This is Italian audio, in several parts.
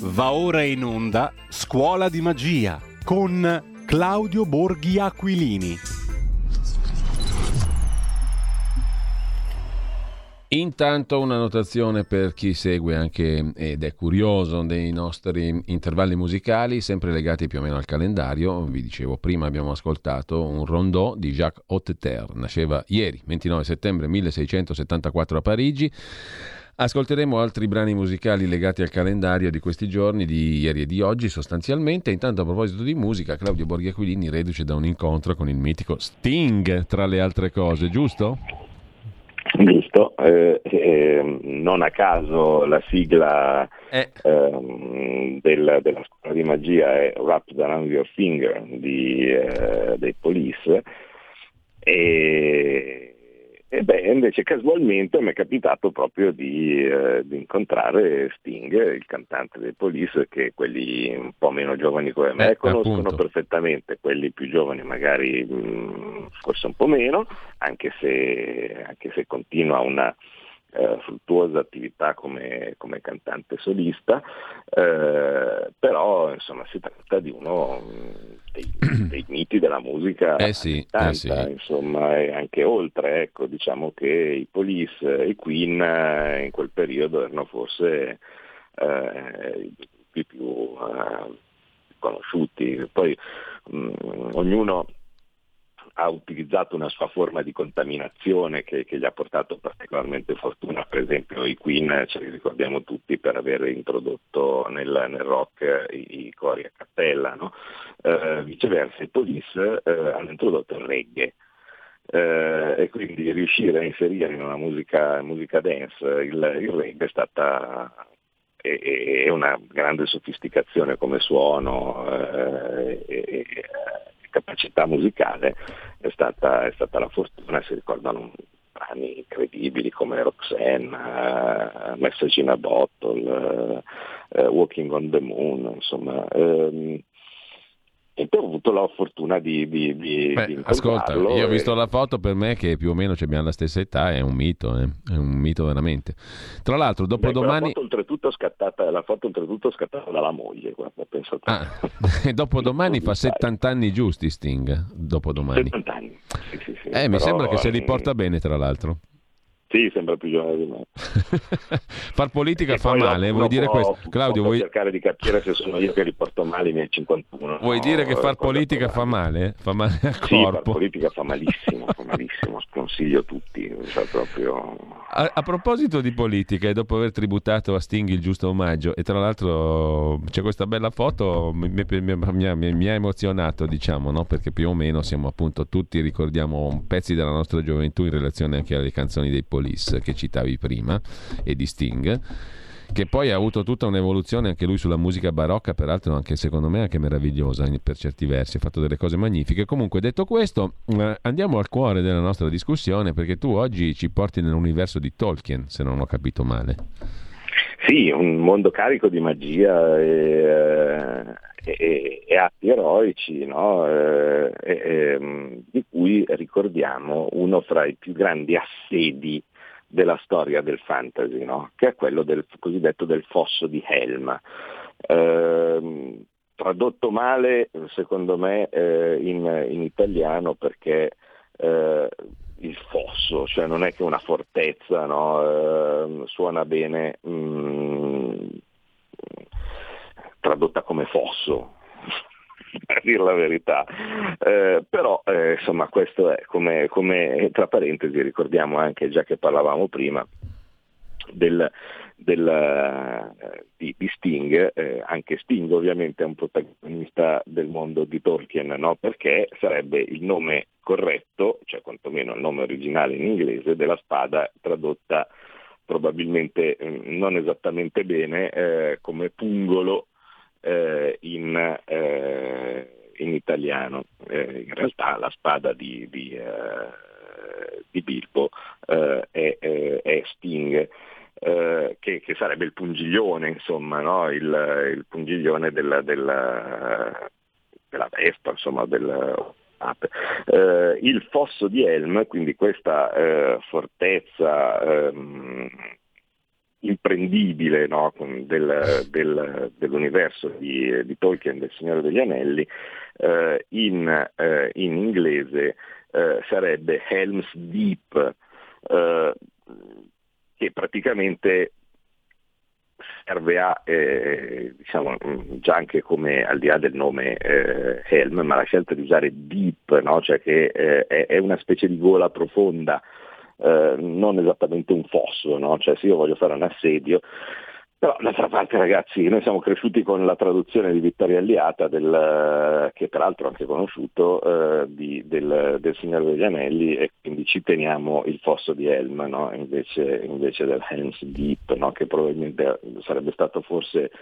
Va ora in onda Scuola di Magia con Claudio Borghi Aquilini. Intanto una notazione per chi segue anche ed è curioso dei nostri intervalli musicali, sempre legati più o meno al calendario. Vi dicevo prima abbiamo ascoltato un rondò di Jacques Hotteter, nasceva ieri, 29 settembre 1674 a Parigi. Ascolteremo altri brani musicali legati al calendario di questi giorni, di ieri e di oggi sostanzialmente. Intanto a proposito di musica, Claudio Borghi Aquilini reduce da un incontro con il mitico Sting, tra le altre cose, giusto? Giusto, eh, eh, non a caso la sigla Eh. ehm, del- della scuola di magia è Wrapped Around Your Finger di, eh, dei Police e, e beh, invece casualmente mi è capitato proprio di, eh, di incontrare Sting, il cantante dei Police, che quelli un po' meno giovani come me Eh, conoscono appunto. perfettamente, quelli più giovani magari mh, forse un po' meno, anche se, anche se continua una eh, fruttuosa attività come, come cantante solista, eh, però insomma si tratta di uno mh, dei, dei miti della musica Eh sì, anni 80, eh sì. insomma, e anche oltre, ecco, diciamo che i Police e i Queen eh, in quel periodo erano forse eh, i più eh, conosciuti. Poi mh, ognuno ha utilizzato una sua forma di contaminazione che, che gli ha portato particolarmente fortuna, per esempio i Queen ce li ricordiamo tutti per aver introdotto nel, nel rock i, i cori a cappella, no? Eh, viceversa i Police eh, hanno introdotto il reggae. Eh, e quindi riuscire a inserire in una musica, musica dance il, il reggae è stata è, è- una grande sofisticazione come suono eh, capacità musicale è stata, è stata la fortuna, si ricordano brani incredibili come Roxanne, eh, Message in a Bottle, eh, eh, Walking on the Moon, insomma. ehm, e poi ho avuto la fortuna di, di, di, Beh, di ascolta, io ho visto la foto per me che più o meno abbiamo la stessa età, è un mito, eh, è un mito veramente. Tra l'altro, dopodomani... foto oltretutto scattata, la foto oltretutto scattata dalla moglie, guarda, pensate. Ah, e dopodomani fa 70 anni giusti Sting, dopodomani. 70 anni. Sì, sì, sì. Eh, mi sembra che se li mm, porta bene, tra l'altro. Sì, sembra più giovane di me. Far politica E fa male, vuoi dire questo? Claudio, vuoi, cercare di capire se sono io che li porto male nei 51. vuoi no, dire che far politica fa male? Fa male al Sì, far corpo? politica fa malissimo, fa malissimo, sconsiglio tutti, cioè proprio... A, a proposito di politica, e dopo aver tributato a Sting il giusto omaggio, e tra l'altro c'è questa bella foto, mi, mi- mi- mi ha- mi- mi ha emozionato, diciamo, no? perché più o meno siamo appunto tutti, ricordiamo pezzi della nostra gioventù in relazione anche alle canzoni dei Police che citavi prima e di Sting. Che poi ha avuto tutta un'evoluzione anche lui sulla musica barocca, peraltro anche secondo me anche meravigliosa per certi versi, ha fatto delle cose magnifiche. Comunque, detto questo, eh, andiamo al cuore della nostra discussione perché tu oggi ci porti nell'universo di Tolkien, se non ho capito male. Sì, un mondo carico di magia e, e- e- e atti eroici, no? Eh, e- e, di cui ricordiamo uno fra i più grandi assedi della storia del fantasy, no? che è quello del cosiddetto del fosso di Helm. Ehm, tradotto male, secondo me, eh, in, in italiano perché eh, il fosso, cioè non è che una fortezza, no? Ehm, suona bene mm, tradotta come fosso, a dire la verità. Eh, però eh, insomma questo è come, come tra parentesi ricordiamo anche già che parlavamo prima del, del, eh, di, di Sting, eh, anche Sting ovviamente è un protagonista del mondo di Tolkien, no? perché sarebbe il nome corretto, cioè quantomeno il nome originale in inglese, della spada tradotta probabilmente eh, non esattamente bene eh, come pungolo eh, in, eh, in italiano. Eh, in realtà la spada di, di, eh, di Bilbo eh, è, è- è Sting. eh, che, che sarebbe il pungiglione, insomma, no? il, il pungiglione della, della, della Vespa, insomma, del, eh, il fosso di Helm, quindi questa eh, fortezza ehm, imprendibile no, del, del, dell'universo di, di, Tolkien, del Signore degli Anelli, eh, in, eh, in, inglese eh, sarebbe Helm's Deep, eh, che praticamente serve a, eh, diciamo, già anche come al di là del nome eh, Helm, ma la scelta di usare Deep, no? cioè che eh, è, una specie di gola profonda, eh, non esattamente un fosso, no? cioè se io voglio fare un assedio, però d'altra parte ragazzi, noi siamo cresciuti con la traduzione di Vittoria Alliata, del, che peraltro ho anche conosciuto, eh, di, del, del, Signore degli Anelli e quindi ci teniamo il fosso di Helm no? invece, invece, del Helm's Deep, no? che probabilmente sarebbe stato forse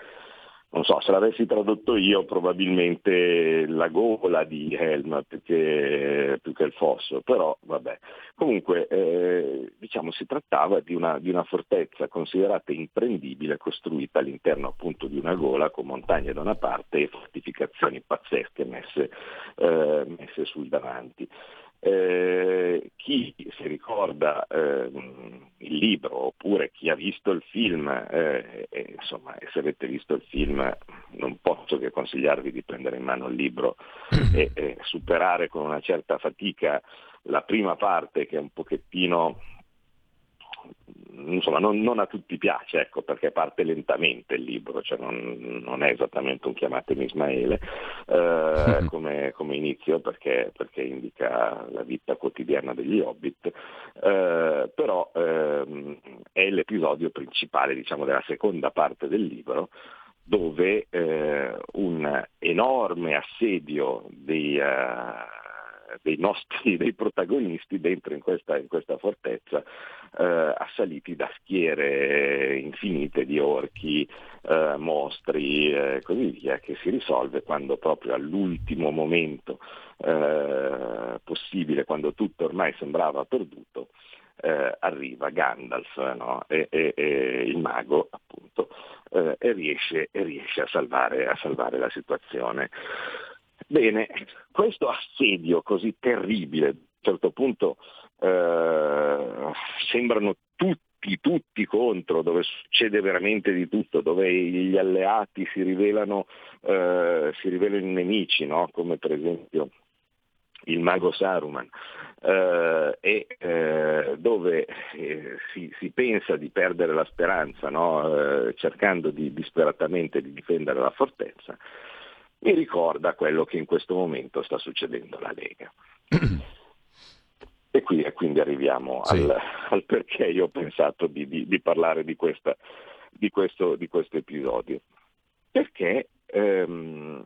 non so, se l'avessi tradotto io probabilmente la gola di Helm più che, più che il fosso, però vabbè. Comunque eh, diciamo si trattava di una, di una, fortezza considerata imprendibile costruita all'interno appunto di una gola con montagne da una parte e fortificazioni pazzesche messe, eh, messe sul davanti. Eh, chi si ricorda eh, il libro oppure chi ha visto il film, eh, insomma, se avete visto il film non posso che consigliarvi di prendere in mano il libro e, e superare con una certa fatica la prima parte che è un pochettino insomma, non, non, a tutti piace, ecco, perché parte lentamente il libro, cioè non, non è esattamente un chiamatemi Ismaele eh, come, come, inizio, perché, perché, indica la vita quotidiana degli hobbit, eh, però eh, è l'episodio principale diciamo, della seconda parte del libro, dove eh, un enorme assedio dei, uh, dei nostri dei protagonisti dentro in questa, in questa fortezza eh, assaliti da schiere infinite di orchi, eh, mostri e così via, che si risolve quando proprio all'ultimo momento eh, possibile, quando tutto ormai sembrava perduto, eh, arriva Gandalf no? e, e, e, il mago appunto eh, e riesce, e, riesce, a salvare, a salvare la situazione. Bene, questo assedio così terribile, a un certo punto eh, sembrano tutti, tutti contro, dove succede veramente di tutto, dove gli alleati si rivelano, eh, si rivelano nemici, no? come per esempio il mago Saruman, eh, e eh, dove eh, si, si, pensa di perdere la speranza, no? Eh, cercando di, disperatamente di difendere la fortezza, mi ricorda quello che in questo momento sta succedendo alla Lega. E, qui, quindi arriviamo sì. al, al, perché io ho pensato di, di, di parlare di, questa, di, questo, di, questo, episodio. Perché ehm,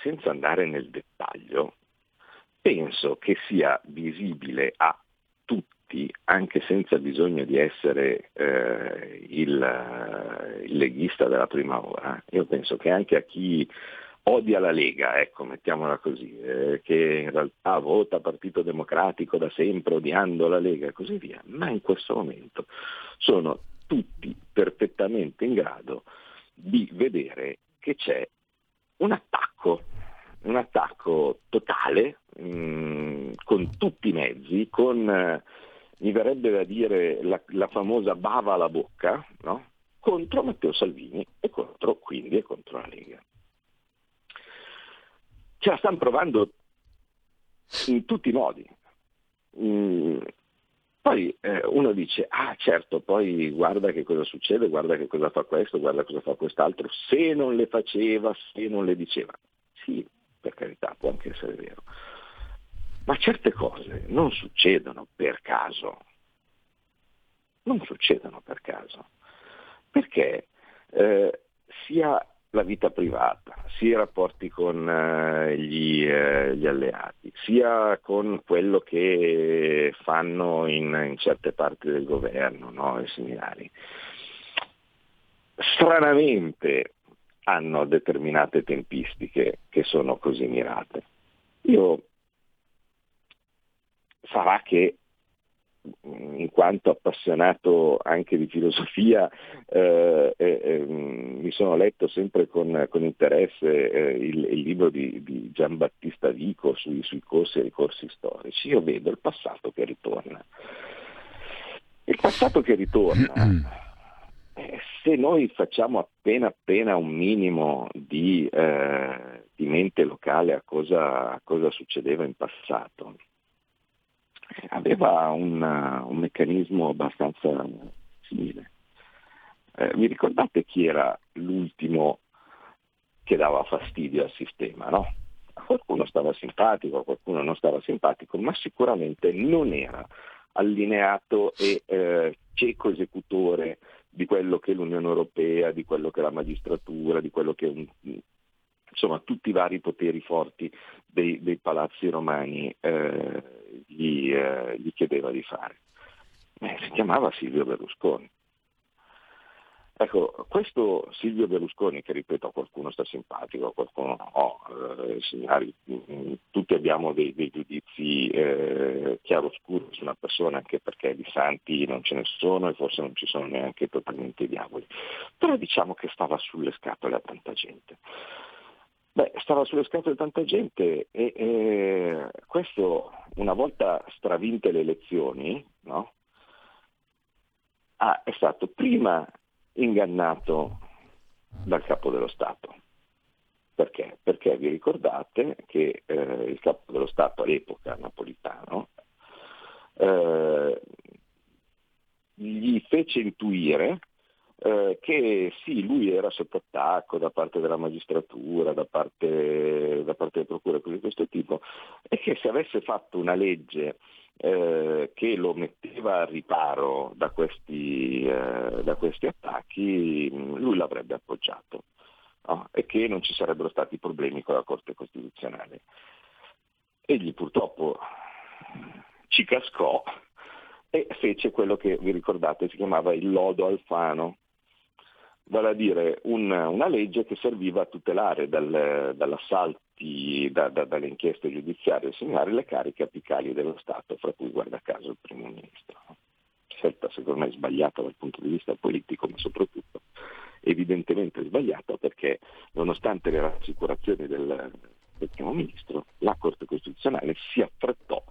senza andare nel dettaglio, penso che sia visibile a tutti, anche senza bisogno di essere eh, il, il leghista della prima ora, io penso che anche a chi odia la Lega, ecco, mettiamola così, eh, che in realtà vota Partito Democratico da sempre odiando la Lega e così via, ma in questo momento sono tutti perfettamente in grado di vedere che c'è un attacco, un attacco totale, mh, mm, con tutti i mezzi, con, eh, mi verrebbe da dire, la, la famosa bava alla bocca, no? contro Matteo Salvini e contro, quindi, e contro la Lega ce la stanno provando in tutti i modi. Mm. Poi eh, uno dice, ah certo, poi guarda che cosa succede, guarda che cosa fa questo, guarda cosa fa quest'altro, se non le faceva, se non le diceva. Sì, per carità, può anche essere vero. Ma certe cose non succedono per caso. Non succedono per caso. Perché eh, sia la vita privata, sia i rapporti con eh, gli, eh, gli, alleati, sia con quello che fanno in, in certe parti del governo no? e similari. Stranamente hanno determinate tempistiche che sono così mirate. Io sarà che in quanto appassionato anche di filosofia, eh, eh, ehm, mi sono letto sempre con, con interesse eh, il, il, libro di, di Giambattista Vico sui, sui corsi e ricorsi storici. Io vedo il passato che ritorna. Il passato che ritorna eh, se noi facciamo appena appena un minimo di, eh, di mente locale a cosa, a cosa, succedeva in passato, aveva un, un meccanismo abbastanza simile. Eh, vi ricordate chi era l'ultimo che dava fastidio al sistema, no? A qualcuno stava simpatico, a qualcuno non stava simpatico, ma sicuramente non era allineato e eh, cieco esecutore di quello che l'Unione Europea, di quello che la magistratura, di quello che è insomma tutti i vari poteri forti dei, dei palazzi romani eh, gli, eh, gli, chiedeva di fare. Eh, si chiamava Silvio Berlusconi. Ecco, questo Silvio Berlusconi, che ripeto a qualcuno sta simpatico, a qualcuno no, eh, signori, mm, tutti abbiamo dei, dei giudizi eh, chiaroscuri su una persona anche perché di santi non ce ne sono e forse non ci sono neanche totalmente diavoli, però diciamo che stava sulle scatole a tanta gente. Beh, stava sulle scatole tanta gente e, e questo una volta stravinte le elezioni, no? ah, è stato prima ingannato dal capo dello Stato. Perché? Perché vi ricordate che eh, il capo dello Stato all'epoca, napolitano, eh, gli fece intuire eh, che sì, lui era sotto attacco da parte della magistratura, da parte, da parte delle procure, cose di questo tipo, e che se avesse fatto una legge eh, che lo metteva a riparo da questi, eh, da questi attacchi, lui l'avrebbe appoggiato no? e che non ci sarebbero stati problemi con la Corte Costituzionale. Egli purtroppo ci cascò e fece quello che vi ricordate si chiamava il lodo Alfano, vale a dire un, una legge che serviva a tutelare dal, dall'assalti, da, da, dalle inchieste giudiziarie segnare le cariche apicali dello Stato, fra cui guarda caso il primo ministro. Scelta secondo me sbagliata dal punto di vista politico, ma soprattutto evidentemente sbagliata perché nonostante le rassicurazioni del, del primo ministro, la Corte Costituzionale si affrettò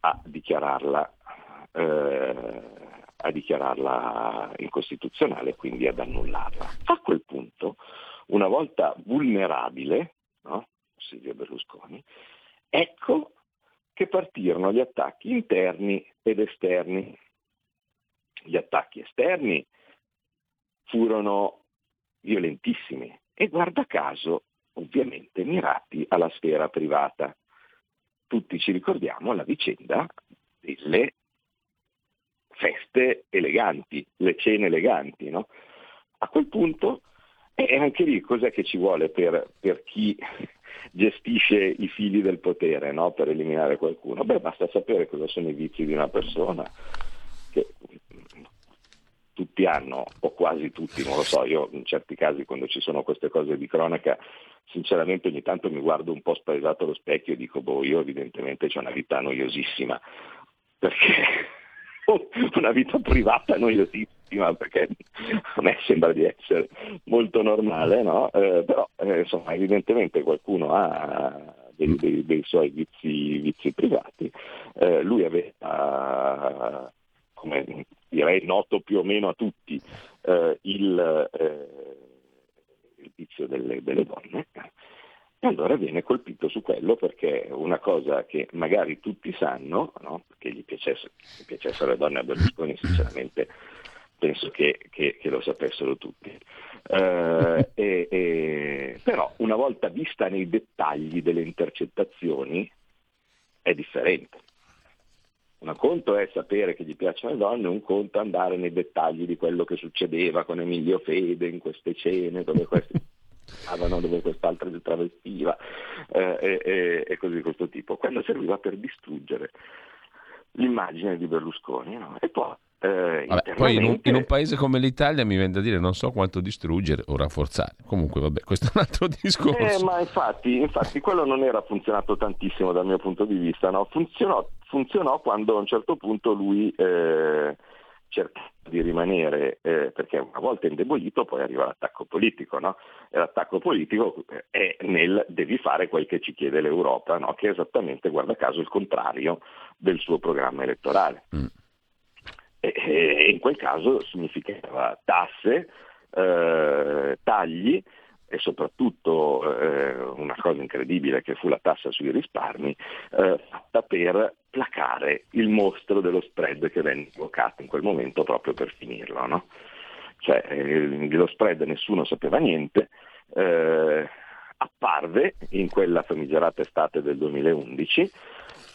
a dichiararla eh, a dichiararla incostituzionale e quindi ad annullarla. A quel punto, una volta vulnerabile, no? Silvio Berlusconi, ecco che partirono gli attacchi interni ed esterni. Gli attacchi esterni furono violentissimi e guarda caso ovviamente mirati alla sfera privata. Tutti ci ricordiamo la vicenda delle feste eleganti, le cene eleganti. No? A quel punto, e anche lì cos'è che ci vuole per, per chi gestisce i fili del potere no? per eliminare qualcuno? Beh, basta sapere cosa sono i vizi di una persona che tutti hanno, o quasi tutti, non lo so, io in certi casi quando ci sono queste cose di cronaca, sinceramente ogni tanto mi guardo un po' spaesato allo specchio e dico, boh, io evidentemente ho una vita noiosissima, perché una vita privata noiosissima perché a me sembra di essere molto normale, no? eh, però eh, insomma evidentemente qualcuno ha dei, dei, dei suoi vizi, vizi privati. Eh, lui aveva, come direi noto più o meno a tutti, eh, il, eh, il, vizio delle, delle donne allora viene colpito su quello perché una cosa che magari tutti sanno, no? perché gli piacesse, gli piacessero le donne a Berlusconi, sinceramente penso che, che, che lo sapessero tutti. Eh, e, e, però una volta vista nei dettagli delle intercettazioni è differente. Un conto è sapere che gli piacciono le donne, un conto è andare nei dettagli di quello che succedeva con Emilio Fede in queste cene, dove questi stavano dove quest'altra si travestiva eh, e, e, e, così di questo tipo. Quello serviva per distruggere l'immagine di Berlusconi no? e poi eh, vabbè, poi in un, in un, paese come l'Italia mi viene da dire non so quanto distruggere o rafforzare. Comunque, vabbè, questo è un altro discorso. Eh, ma infatti, infatti, quello non era funzionato tantissimo dal mio punto di vista. No? Funzionò, funzionò, quando a un certo punto lui eh, cercava di rimanere, eh, perché una volta indebolito poi arriva l'attacco politico, no? e l'attacco politico è nel devi fare quel che ci chiede l'Europa, no? che è esattamente, guarda caso, il contrario del suo programma elettorale. Mm. E, e in quel caso significava tasse, eh, tagli e soprattutto eh, una cosa incredibile che fu la tassa sui risparmi, eh, fatta per placare il mostro dello spread che venne invocato in quel momento proprio per finirlo. No? Cioè, eh, dello spread nessuno sapeva niente, eh, apparve in quella famigerata estate del 2011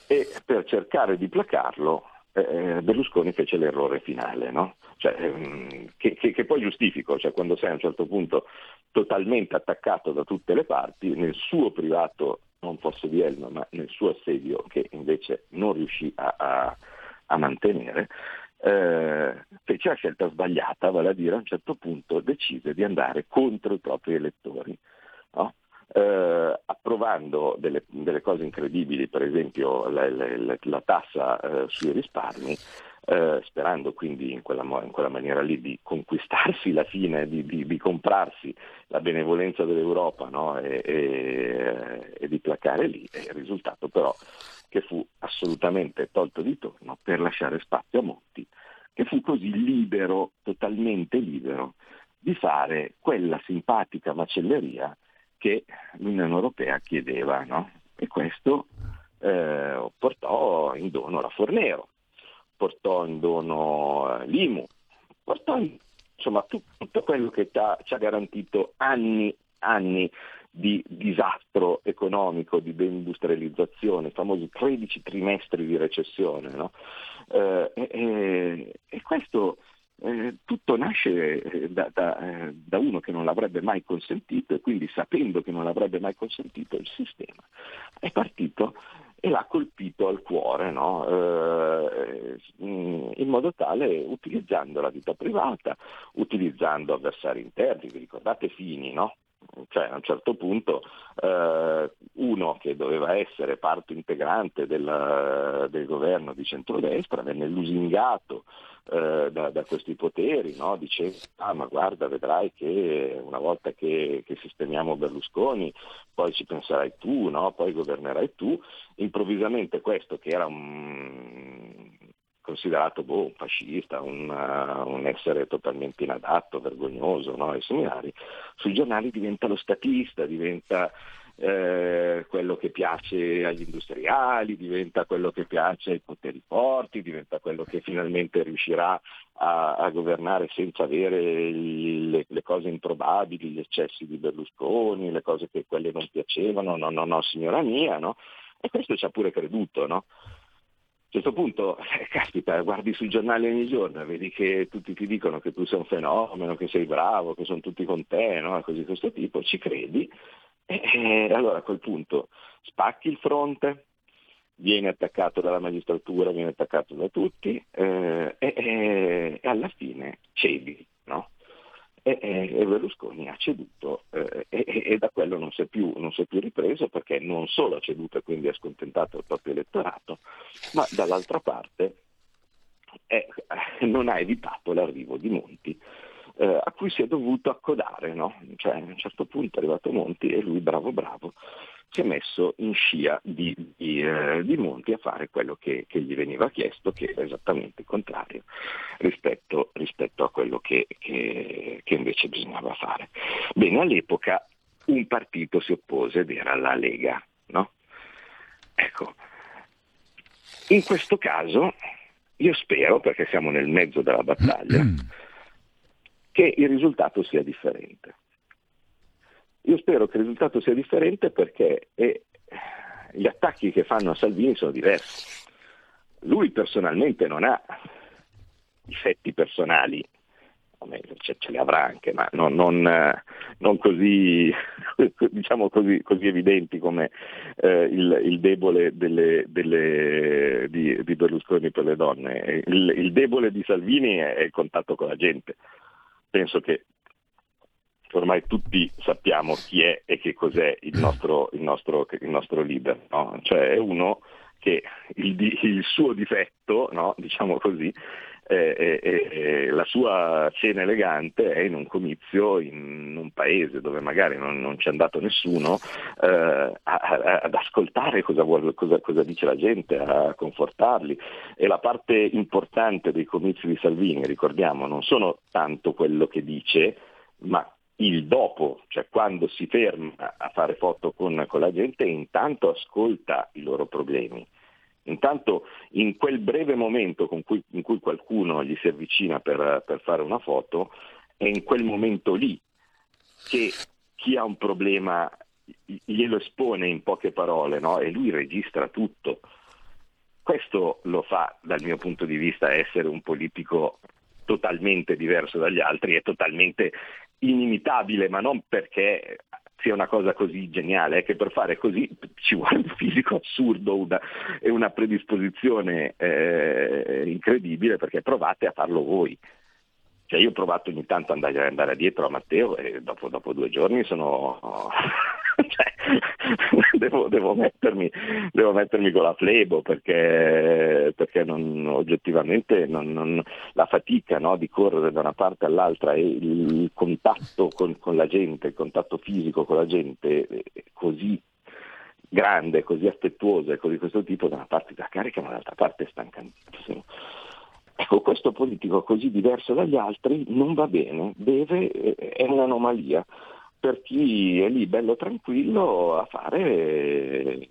e per cercare di placarlo eh, Berlusconi fece l'errore finale, no? cioè, ehm, che, che, che, poi giustifico, cioè, quando sei a un certo punto totalmente attaccato da tutte le parti, nel suo privato, non fosse di Elma, ma nel suo assedio, che invece non riuscì a, a, a mantenere, eh, fece la scelta sbagliata, vale a dire a un certo punto decise di andare contro i propri elettori. No? eh, approvando delle, delle, cose incredibili, per esempio la, la, la tassa eh, sui risparmi, eh, sperando quindi in quella, in quella, maniera lì di conquistarsi la fine, di, di, di comprarsi la benevolenza dell'Europa no? e, e, e, di placare lì. Il risultato però che fu assolutamente tolto di torno per lasciare spazio a Monti, che fu così libero, totalmente libero, di fare quella simpatica macelleria che l'Unione Europea chiedeva. No? E questo eh, portò in dono la Fornero, portò in dono eh, l'IMU, portò in, insomma tutto, tutto quello che ci ha garantito anni, anni di disastro economico, di deindustrializzazione, i famosi 13 trimestri di recessione. No? Eh, e, e, questo eh, tutto nasce eh, da, da, eh, da, uno che non l'avrebbe mai consentito e quindi sapendo che non l'avrebbe mai consentito il sistema è partito e l'ha colpito al cuore, no? eh, in modo tale, utilizzando la vita privata, utilizzando avversari interni, vi ricordate Fini, no? Cioè a un certo punto eh, uno che doveva essere parte integrante del, del governo di centrodestra venne lusingato eh, da, da, questi poteri, no? diceva ah ma guarda vedrai che una volta che, che sistemiamo Berlusconi poi ci penserai tu, no? poi governerai tu, improvvisamente questo che era un, considerato boh, un fascista, un, uh, un, essere totalmente inadatto, vergognoso no? ai seminari, sui giornali diventa lo statista, diventa eh, quello che piace agli industriali, diventa quello che piace ai poteri forti, diventa quello che finalmente riuscirà a, a governare senza avere le, le, cose improbabili, gli eccessi di Berlusconi, le cose che quelle non piacevano, no, no, no, signora mia, no? E questo ci ha pure creduto, no? A un certo punto, eh, caspita, guardi sui giornali ogni giorno, vedi che tutti ti dicono che tu sei un fenomeno, che sei bravo, che sono tutti con te, no? così di questo tipo, ci credi e, e allora a quel punto spacchi il fronte, viene attaccato dalla magistratura, viene attaccato da tutti eh, e, e, alla fine cedi. No? E, Berlusconi ha ceduto eh, e, da quello non si, più, non si è più ripreso perché non solo ha ceduto e quindi ha scontentato il proprio elettorato, ma dall'altra parte è, non ha evitato l'arrivo di Monti eh, a cui si è dovuto accodare. No? Cioè, a un certo punto è arrivato Monti e lui, bravo bravo, si è messo in scia di, di, eh, di Monti a fare quello che, che, gli veniva chiesto, che era esattamente il contrario rispetto, rispetto a quello che, che, che invece bisognava fare. Bene, all'epoca un partito si oppose ed era la Lega. No? Ecco, in questo caso io spero, perché siamo nel mezzo della battaglia, che il risultato sia differente. Io spero che il risultato sia differente perché eh, gli attacchi che fanno a Salvini sono diversi. Lui personalmente non ha difetti personali, ce, ce li avrà anche, ma non, non, non così, diciamo così, così, evidenti come eh, il, il, debole delle, delle, di, di, Berlusconi per le donne. Il, il debole di Salvini è, è il contatto con la gente. Penso che ormai tutti sappiamo chi è e che cos'è il nostro, il nostro, il nostro leader, no? cioè è uno che il, il suo difetto, no? diciamo così, eh, eh, la sua cena elegante è in un comizio in un paese dove magari non, non c'è andato nessuno eh, a, a, ad ascoltare cosa, vuole, cosa, cosa, dice la gente, a confortarli. E la parte importante dei comizi di Salvini, ricordiamo, non sono tanto quello che dice, ma il dopo, cioè quando si ferma a fare foto con, con la gente e intanto ascolta i loro problemi. Intanto in quel breve momento cui, in cui qualcuno gli si avvicina per, per, fare una foto, è in quel momento lì che chi ha un problema glielo espone in poche parole no? e lui registra tutto. Questo lo fa dal mio punto di vista essere un politico totalmente diverso dagli altri e totalmente inimitabile, ma non perché sia una cosa così geniale, è che per fare così ci vuole un fisico assurdo una, e una predisposizione eh, incredibile perché provate a farlo voi. Cioè io ho provato ogni tanto ad andare, andare dietro a Matteo e dopo, dopo due giorni sono... cioè, devo, devo, mettermi, devo, mettermi, con la flebo perché, perché non, oggettivamente non, non, la fatica no, di correre da una parte all'altra e il contatto con, con la gente, il contatto fisico con la gente è così grande, così affettuoso e così di questo tipo, da una parte da carica ma dall'altra parte è stancantissimo. Ecco, questo politico così diverso dagli altri non va bene, deve, è un'anomalia per chi è lì bello tranquillo a fare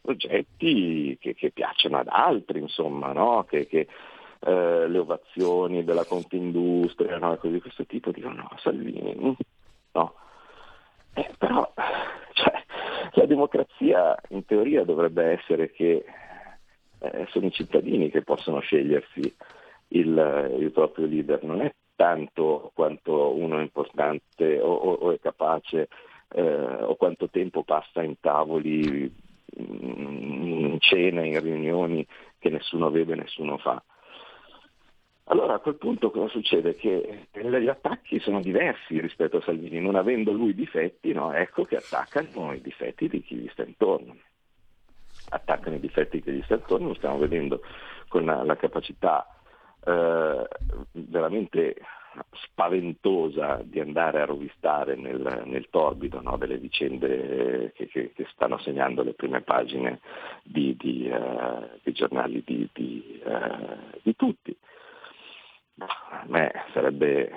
progetti che, che piacciono ad altri, insomma, no? che, che eh, le ovazioni della Confindustria, no? cose di questo tipo, dicono no, Salvini, mm, no. Eh, però cioè, la democrazia in teoria dovrebbe essere che eh, sono i cittadini che possono scegliersi il, il, proprio leader, non è tanto quanto uno è importante o, o, o è capace eh, o quanto tempo passa in tavoli, in cene, in riunioni che nessuno vede nessuno fa. Allora a quel punto cosa succede? Che gli attacchi sono diversi rispetto a Salvini, non avendo lui difetti, no? ecco che attaccano i difetti di chi gli sta intorno attaccano i difetti che gli sta attorno, lo stiamo vedendo con la, la capacità eh, veramente spaventosa di andare a rovistare nel, nel torbido no, delle vicende che, che, che, stanno segnando le prime pagine di, di, uh, dei giornali di, di, uh, di tutti. A me sarebbe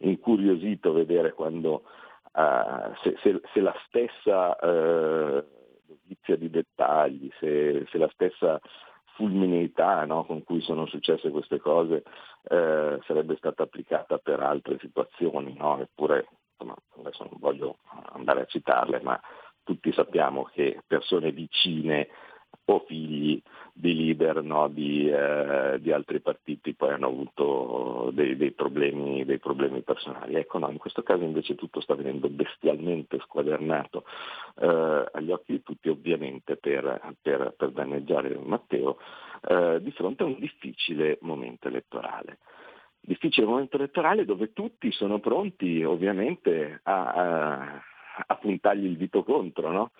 incuriosito vedere quando uh, se, se, se, la stessa dovizia di dettagli, se, se la stessa fulmineità no, con cui sono successe queste cose eh, sarebbe stata applicata per altre situazioni, no? eppure insomma, adesso non voglio andare a citarle, ma tutti sappiamo che persone vicine o figli di leader no, di, eh, di, altri partiti poi hanno avuto dei, dei, problemi, dei, problemi, personali. Ecco, no, in questo caso invece tutto sta venendo bestialmente squadernato eh, agli occhi di tutti, ovviamente per, per, per danneggiare Matteo, eh, di fronte a un difficile momento elettorale. Difficile momento elettorale dove tutti sono pronti ovviamente a, a, a puntargli il dito contro, no?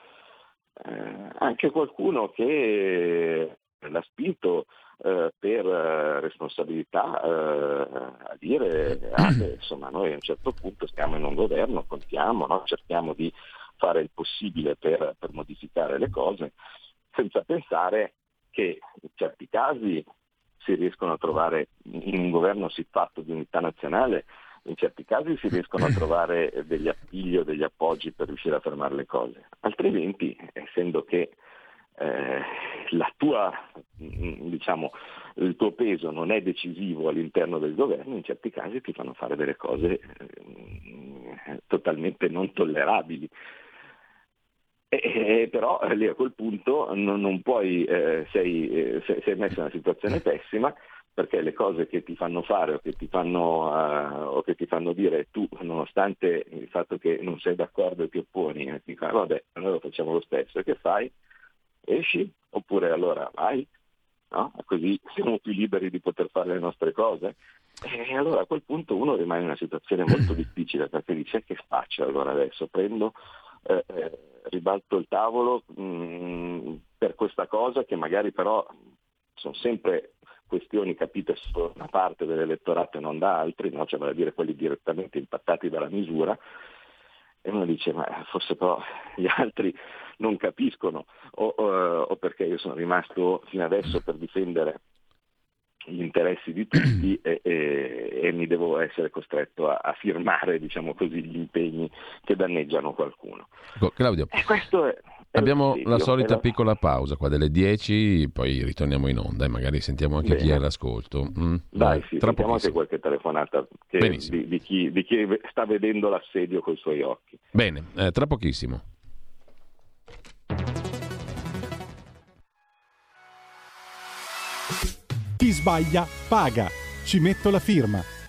Eh, anche qualcuno che l'ha spinto eh, per eh, responsabilità eh, a dire ah, beh, insomma noi a un certo punto stiamo in un governo, contiamo, no? cerchiamo di fare il possibile per, per modificare le cose, senza pensare che in certi casi si riescono a trovare in un governo siffatto di unità nazionale in certi casi si riescono a trovare degli appigli o degli appoggi per riuscire a fermare le cose, altrimenti, essendo che eh, tua, mm, diciamo, il tuo peso non è decisivo all'interno del governo, in certi casi ti fanno fare delle cose eh, totalmente non tollerabili. E, però lì a quel punto non, non puoi, eh, sei, eh, sei messo in una situazione pessima perché le cose che ti fanno fare o che ti fanno, uh, o che ti fanno dire tu, nonostante il fatto che non sei d'accordo e ti opponi, eh, ti dicono vabbè, allora facciamo lo stesso, e che fai? Esci? Oppure allora vai? No? Così siamo più liberi di poter fare le nostre cose. E allora a quel punto uno rimane in una situazione molto difficile perché dice che faccio allora adesso? Prendo, eh, eh, ribalto il tavolo mh, mm, per questa cosa che magari però sono sempre questioni capite solo da una parte dell'elettorato e non da altri, no? cioè vale a dire quelli direttamente impattati dalla misura, e uno dice ma forse però gli altri non capiscono o, o, o perché io sono rimasto fino adesso per difendere gli interessi di tutti e, e, e mi devo essere costretto a, a firmare diciamo così, gli impegni che danneggiano qualcuno. Claudio, e questo è, Abbiamo la solita la... piccola pausa qua delle 10, poi ritorniamo in onda e magari sentiamo anche Bene. chi è all'ascolto. Mm? Dai, sì, Tra sentiamo anche qualche telefonata di, di, chi, di, chi, sta vedendo l'assedio con i suoi occhi. Bene, eh, tra pochissimo. Chi sbaglia paga. Ci metto la firma.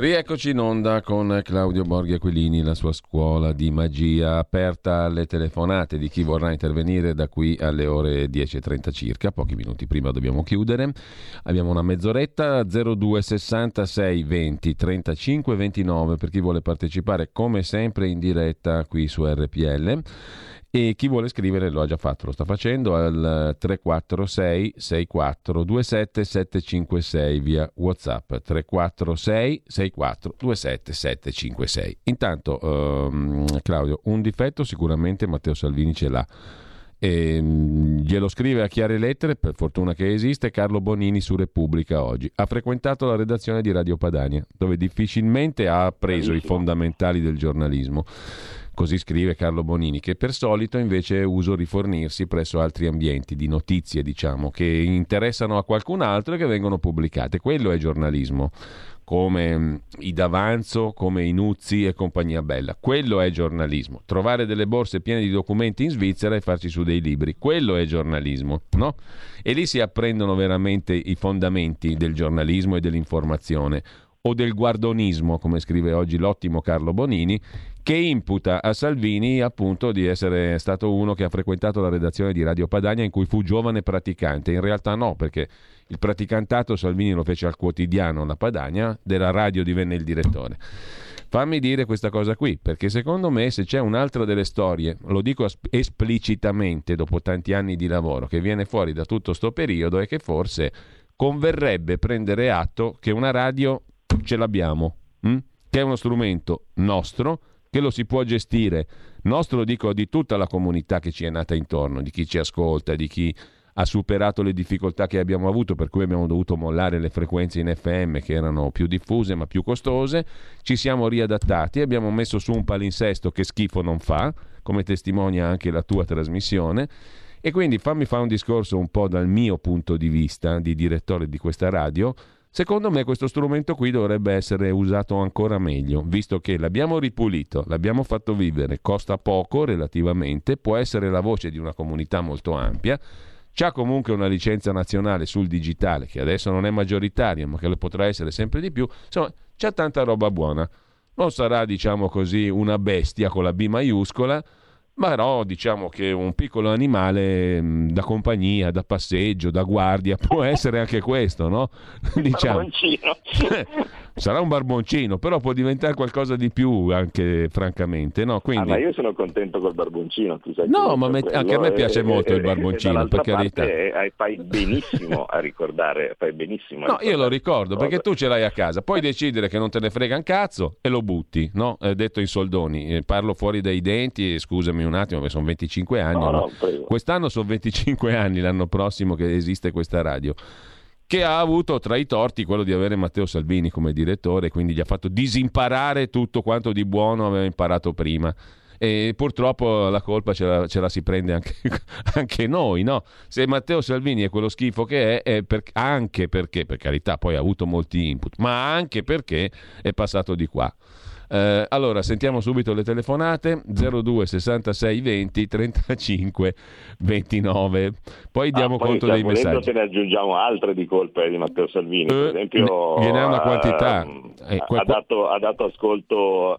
Rieccoci in onda con Claudio Borghi Aquilini, la sua scuola di magia aperta alle telefonate di chi vorrà intervenire da qui alle ore 10.30 circa, pochi minuti prima dobbiamo chiudere. Abbiamo una mezz'oretta 0266 20 35 29 per chi vuole partecipare come sempre in diretta qui su RPL. E chi vuole scrivere lo ha già fatto, lo sta facendo al 346 6427 756 via WhatsApp 346 6427 756. Intanto ehm, Claudio, un difetto sicuramente Matteo Salvini ce l'ha. E, ehm, glielo scrive a chiare lettere, per fortuna che esiste, Carlo Bonini su Repubblica oggi. Ha frequentato la redazione di Radio Padania, dove difficilmente ha preso i fondamentali del giornalismo. Così scrive Carlo Bonini, che per solito invece uso rifornirsi presso altri ambienti di notizie, diciamo, che interessano a qualcun altro e che vengono pubblicate. Quello è giornalismo come mm, i D'Avanzo, come i Nuzzi e compagnia bella. Quello è giornalismo. Trovare delle borse piene di documenti in Svizzera e farci su dei libri. Quello è giornalismo, no? E lì si apprendono veramente i fondamenti del giornalismo e dell'informazione o del guardonismo, come scrive oggi l'ottimo Carlo Bonini, che imputa a Salvini appunto di essere stato uno che ha frequentato la redazione di Radio Padania in cui fu giovane praticante. In realtà no, perché il praticantato Salvini lo fece al quotidiano La Padania, della radio divenne il direttore. Fammi dire questa cosa qui, perché secondo me se c'è un'altra delle storie, lo dico esplicitamente dopo tanti anni di lavoro, che viene fuori da tutto questo periodo è che forse converrebbe prendere atto che una radio ce l'abbiamo, hm? che è uno strumento nostro, che lo si può gestire, nostro dico di tutta la comunità che ci è nata intorno, di chi ci ascolta, di chi ha superato le difficoltà che abbiamo avuto, per cui abbiamo dovuto mollare le frequenze in FM che erano più diffuse ma più costose, ci siamo riadattati, abbiamo messo su un palinsesto che schifo non fa, come testimonia anche la tua trasmissione, e quindi fammi fare un discorso un po' dal mio punto di vista di direttore di questa radio, Secondo me questo strumento qui dovrebbe essere usato ancora meglio, visto che l'abbiamo ripulito, l'abbiamo fatto vivere, costa poco relativamente, può essere la voce di una comunità molto ampia, c'ha comunque una licenza nazionale sul digitale che adesso non è maggioritaria ma che lo potrà essere sempre di più, insomma c'è tanta roba buona. Non sarà, diciamo così, una bestia con la B maiuscola, però diciamo che un piccolo animale mm, da compagnia, da passeggio, da guardia può essere anche questo, no? diciamo. Sarà un barboncino, però può diventare qualcosa di più anche francamente, no? Quindi... Ah, ma io sono contento col barboncino, tu sai No, ma me... anche a me piace e, molto e, il barboncino, per carità. Parte, fai benissimo a ricordare, fai benissimo. no, io lo ricordo perché tu ce l'hai a casa, puoi decidere che non te ne frega un cazzo e lo butti, no? Eh, detto in soldoni, eh, parlo fuori dai denti, scusami un attimo, perché sono 25 anni. No, no, Quest'anno sono 25 anni, l'anno prossimo che esiste questa radio che ha avuto tra i torti quello di avere Matteo Salvini come direttore, quindi gli ha fatto disimparare tutto quanto di buono aveva imparato prima. E purtroppo la colpa ce la, ce la si prende anche, anche, noi, no? Se Matteo Salvini è quello schifo che è, è per, anche perché, per carità, poi ha avuto molti input, ma anche perché è passato di qua. Eh, allora, sentiamo subito le telefonate 02 66 20 35 29. Poi ah, diamo ah, poi conto dei messaggi. se ne aggiungiamo altre di colpe di Matteo Salvini. Per eh, esempio, gliene ha una quantità. Eh, ha, dato, ha dato ascolto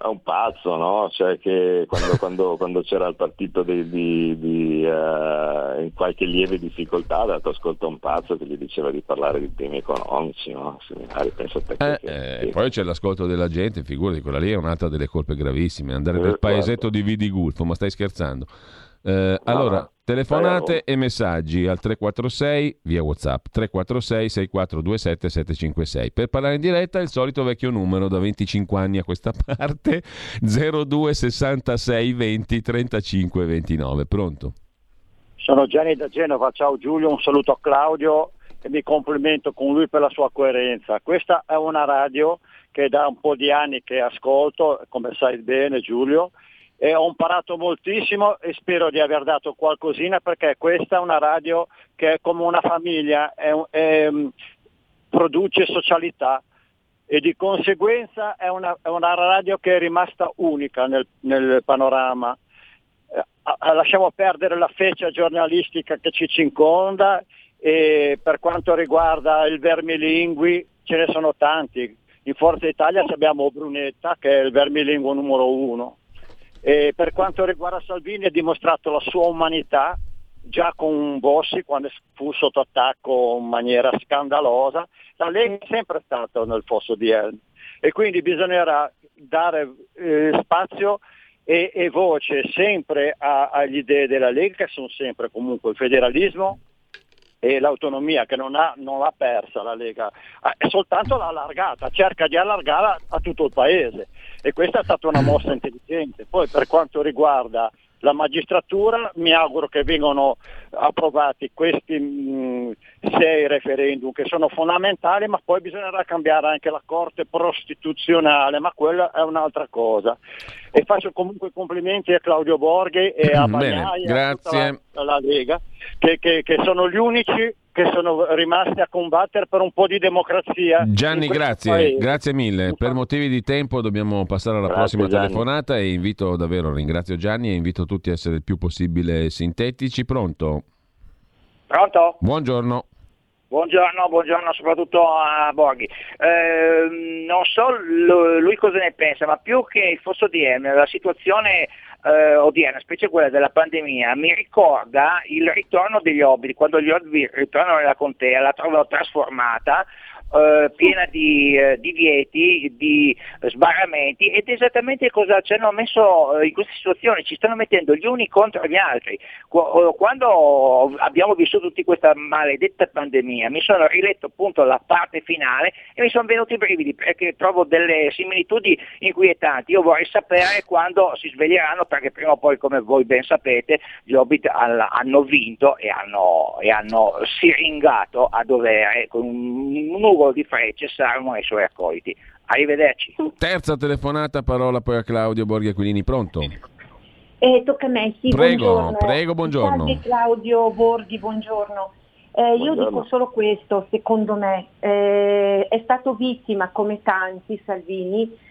è un pazzo, no? Cioè che quando, quando, quando c'era il partito di, di, di uh, in qualche lieve difficoltà ha dato ascolto a un pazzo che gli diceva di parlare di temi economici, no? Seminari, penso a te. Eh, eh, Poi c'è l'ascolto della gente, figurati, quella lì è un'altra delle colpe gravissime, andare nel paesetto di Vidigulfo, ma stai scherzando? Eh, allora, telefonate e messaggi al 346 via WhatsApp 346 6427 756. Per parlare in diretta il solito vecchio numero da 25 anni a questa parte 02 66 20 35 29. Pronto? Sono Gianni da Genova, ciao Giulio, un saluto a Claudio e mi complimento con lui per la sua coerenza. Questa è una radio che da un po' di anni che ascolto, come sai bene Giulio, e ho imparato moltissimo e spero di aver dato qualcosina perché questa è una radio che è come una famiglia, è, è, mm, produce socialità e di conseguenza è una, è una, radio che è rimasta unica nel, nel panorama. Eh, lasciamo perdere la feccia giornalistica che ci circonda e per quanto riguarda il vermilingui ce ne sono tanti. In Forza Italia abbiamo Brunetta che è il vermilinguo numero uno e per quanto riguarda Salvini ha dimostrato la sua umanità già con Bossi quando fu sotto attacco in maniera scandalosa. La Lega è sempre stata nel fosso di Elm e quindi bisognerà dare eh, spazio e, e, voce sempre a, agli idee della Lega che sono sempre comunque il federalismo, e l'autonomia che non, ha, non l'ha persa la Lega, è soltanto l'ha allargata, cerca di allargarla a tutto il paese e questa è stata una mossa intelligente. Poi per quanto riguarda la magistratura mi auguro che vengano approvati questi mh, sei referendum che sono fondamentali, ma poi bisognerà cambiare anche la Corte prostituzionale, ma quella è un'altra cosa. E faccio comunque complimenti a Claudio Borghi e a Bagnai e a tutta la, la Lega, che, che, che sono gli unici che sono rimasti a combattere per un po' di democrazia. Gianni, grazie, paese. grazie mille. Per motivi di tempo dobbiamo passare alla grazie, prossima Gianni. telefonata e invito davvero, ringrazio Gianni e invito tutti a essere il più possibile sintetici. Pronto? Pronto? Buongiorno. Buongiorno, buongiorno soprattutto a Borghi. Eh, non so lui cosa ne pensa, ma più che il fosso di M, la situazione eh, odierna, specie quella della pandemia, mi ricorda il ritorno degli obbiti, quando gli obbiti ritornano nella contea, la trovano trasformata eh, piena di eh, divieti, di sbarramenti ed esattamente cosa ci hanno messo eh, in questa situazione, ci stanno mettendo gli uni contro gli altri. Eh, quando abbiamo vissuto tutta questa maledetta pandemia mi sono riletto appunto la parte finale e mi sono venuti i brividi perché trovo delle similitudini inquietanti. Io vorrei sapere quando si sveglieranno perché prima o poi come voi ben sapete gli Hobbit hanno vinto e hanno, e hanno siringato a dovere con un, nuvolo di frecce saranno ai suoi accoliti. Arrivederci. Terza telefonata, parola poi a Claudio Borghi Aquilini, pronto? Eh, tocca a me, sì, prego, buongiorno. Prego, buongiorno. Salve Claudio Borghi, buongiorno. Eh, io dico solo questo, secondo me, eh, è stato vittima come tanti Salvini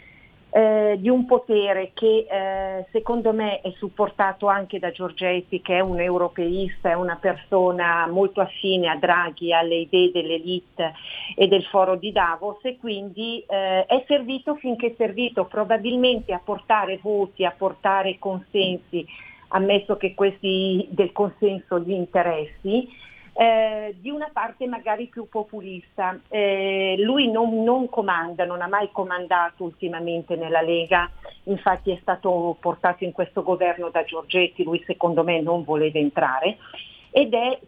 eh, di un potere che eh, secondo me è supportato anche da Giorgetti che è un europeista, è una persona molto affine a Draghi, alle idee dell'elite e del foro di Davos e quindi eh, è servito finché è servito probabilmente a portare voti, a portare consensi, ammesso che questi del consenso gli interessi eh, di una parte magari più populista. Eh, lui non, non, comanda, non ha mai comandato ultimamente nella Lega, infatti è stato portato in questo governo da Giorgetti, lui secondo me non voleva entrare ed è,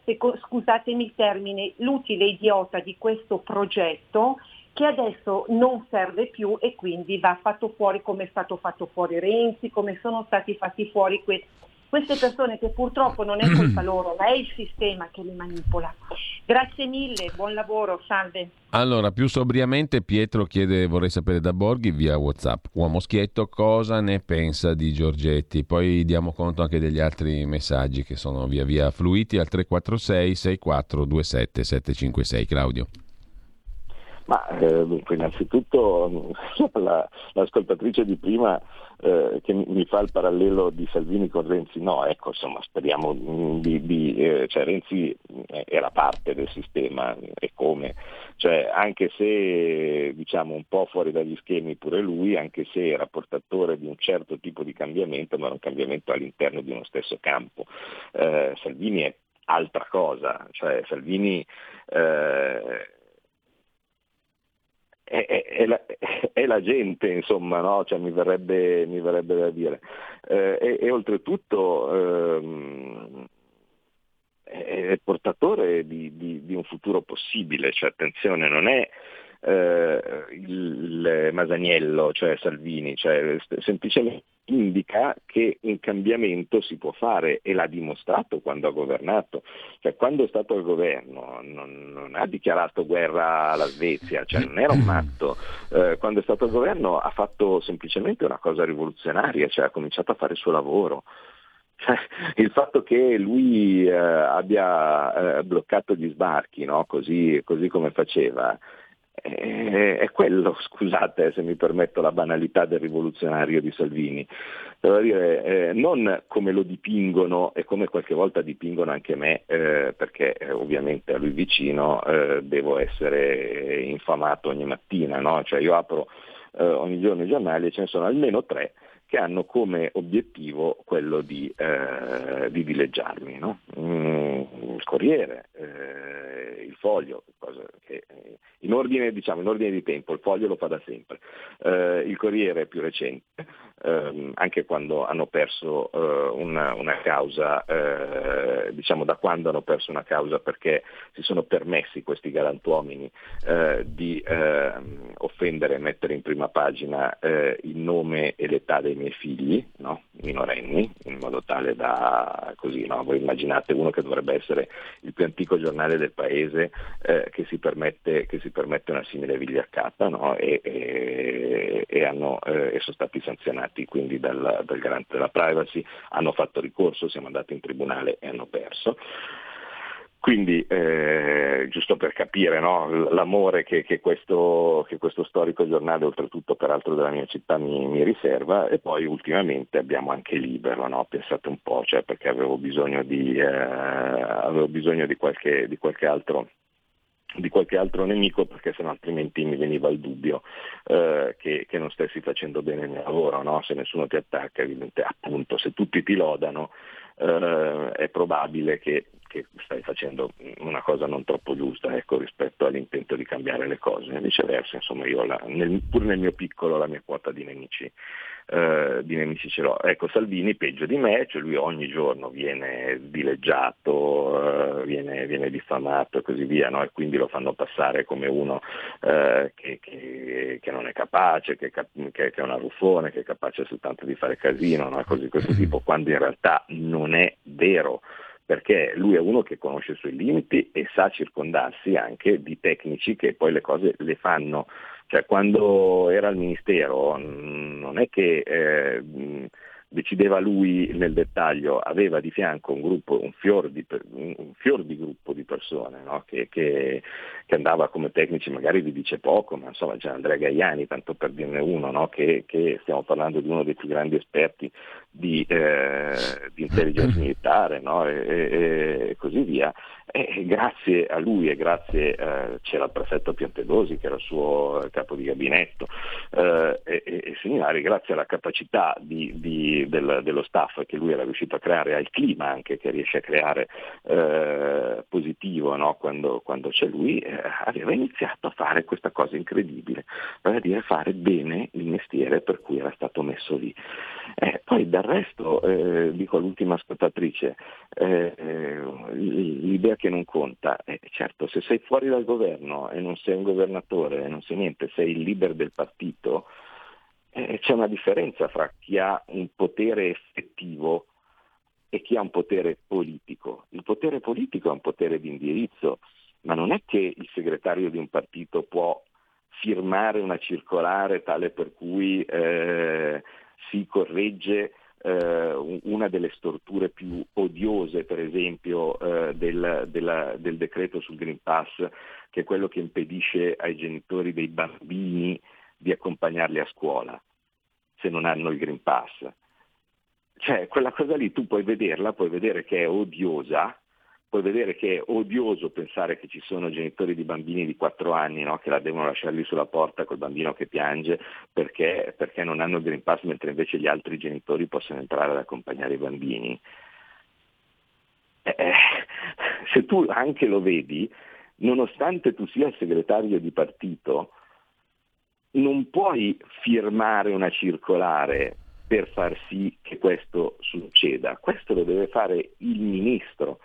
scusatemi il termine, l'utile idiota di questo progetto che adesso non serve più e quindi va fatto fuori come è stato fatto fuori Renzi, come sono stati fatti fuori questi queste persone che purtroppo non è colpa loro, ma è il sistema che li manipola. Grazie mille, buon lavoro, salve. Allora, più sobriamente Pietro chiede, vorrei sapere da Borghi via Whatsapp, uomo schietto, cosa ne pensa di Giorgetti? Poi diamo conto anche degli altri messaggi che sono via via fluiti al 346 6427 756. Claudio. Ma eh, dunque, innanzitutto la, l'ascoltatrice di prima eh, che mi fa il parallelo di Salvini con Renzi, no, ecco, insomma, speriamo di, di eh, cioè Renzi era parte del sistema e come, cioè anche se diciamo un po' fuori dagli schemi pure lui, anche se era portatore di un certo tipo di cambiamento, ma era un cambiamento all'interno di uno stesso campo. Eh, Salvini è altra cosa, cioè Salvini eh, è, è, la, è, la, gente, insomma, no? cioè, mi, verrebbe, mi, verrebbe, da dire. Eh, e, e, oltretutto ehm, è portatore di, di, di, un futuro possibile, cioè, attenzione, non è eh, il Masaniello, cioè Salvini, cioè, semplicemente indica che un cambiamento si può fare e l'ha dimostrato quando ha governato. Cioè, quando è stato al governo non, non, ha dichiarato guerra alla Svezia, cioè, non era un matto. Eh, quando è stato al governo ha fatto semplicemente una cosa rivoluzionaria, cioè ha cominciato a fare il suo lavoro. Il fatto che lui eh, abbia eh, bloccato gli sbarchi, no? così, così come faceva, è quello, scusate se mi permetto la banalità del rivoluzionario di Salvini, devo dire, eh, non come lo dipingono e come qualche volta dipingono anche me, eh, perché eh, ovviamente a lui vicino eh, devo essere infamato ogni mattina, no? cioè io apro eh, ogni giorno i giornali e ce ne sono almeno tre che hanno come obiettivo quello di, eh, di dileggiarmi. No? Mm, il Corriere, eh, il Foglio, che, eh, in, ordine, diciamo, in, ordine, di tempo, il Foglio lo fa da sempre, eh, il Corriere è più recente, ehm, anche quando hanno perso eh, una, una, causa, eh, diciamo da quando hanno perso una causa perché si sono permessi questi galantuomini di ehm, offendere e mettere in prima pagina il nome e l'età dei miei figli, no? minorenni, in modo tale da così, no? voi immaginate uno che dovrebbe essere il più antico giornale del paese eh, che, si permette, che, si permette, una simile vigliaccata no? e, e, e, hanno, eh, e, sono stati sanzionati quindi dal, dal garante della privacy, hanno fatto ricorso, siamo andati in tribunale e hanno perso. Quindi, eh, giusto per capire no, l'amore che, che, questo, che, questo, storico giornale, oltretutto peraltro della mia città, mi, mi riserva, e poi ultimamente abbiamo anche Libero, no? pensate un po', cioè perché avevo bisogno di, eh, avevo bisogno di, qualche, di qualche altro di qualche altro nemico perché sennò altrimenti mi veniva il dubbio eh, che, che, non stessi facendo bene il mio lavoro, no? se nessuno ti attacca, appunto se tutti ti lodano eh, è probabile che che stai facendo una cosa non troppo giusta ecco, rispetto all'intento di cambiare le cose. E viceversa, insomma, io la, nel, pur nel mio piccolo la mia quota di nemici, eh, di nemici ce l'ho. Ecco, Salvini peggio di me, cioè lui ogni giorno viene dileggiato, eh, viene, viene, diffamato e così via, no? e quindi lo fanno passare come uno eh, che, che, che, non è capace, che, che, è una ruffone, che è capace soltanto di fare casino, no? così questo tipo, quando in realtà non è vero perché lui è uno che conosce i suoi limiti e sa circondarsi anche di tecnici che poi le cose le fanno. Cioè, quando era al Ministero non è che eh, decideva lui nel dettaglio, aveva di fianco un, gruppo, un, fior, di, un fior di gruppo di persone no? che, che, che, andava come tecnici, magari vi dice poco, ma insomma c'è Andrea Gaiani, tanto per dirne uno, no? che, che, stiamo parlando di uno dei più grandi esperti di, eh, di intelligence militare no? e, e, e, così via. E grazie a lui e grazie eh, c'era il prefetto Piantedosi che era il suo capo di gabinetto eh, e, e, seminari, grazie alla capacità di, di, del, dello staff che lui era riuscito a creare, al clima anche che riesce a creare eh, positivo no? quando, quando, c'è lui, eh, aveva iniziato a fare questa cosa incredibile, vale a dire fare bene il mestiere per cui era stato messo lì. Eh, poi del resto, eh, dico all'ultima ascoltatrice, l'idea che non conta. Eh, certo, se sei fuori dal governo e non sei un governatore, non sei niente, sei il leader del partito, eh, c'è una differenza fra chi ha un potere effettivo e chi ha un potere politico. Il potere politico è un potere di indirizzo, ma non è che il segretario di un partito può firmare una circolare tale per cui eh, si corregge eh, una delle storture più odiose, per esempio, eh, del, della, del, decreto sul Green Pass, che è quello che impedisce ai genitori dei bambini di accompagnarli a scuola se non hanno il Green Pass. Cioè, quella cosa lì tu puoi vederla, puoi vedere che è odiosa, puoi vedere che è odioso pensare che ci sono genitori di bambini di 4 anni no, che la devono lasciare lì sulla porta col bambino che piange perché, perché non hanno il Green Pass mentre invece gli altri genitori possono entrare ad accompagnare i bambini. Eh, eh se tu anche lo vedi, nonostante tu sia segretario di partito, non puoi firmare una circolare per far sì che questo succeda. Questo lo deve fare il ministro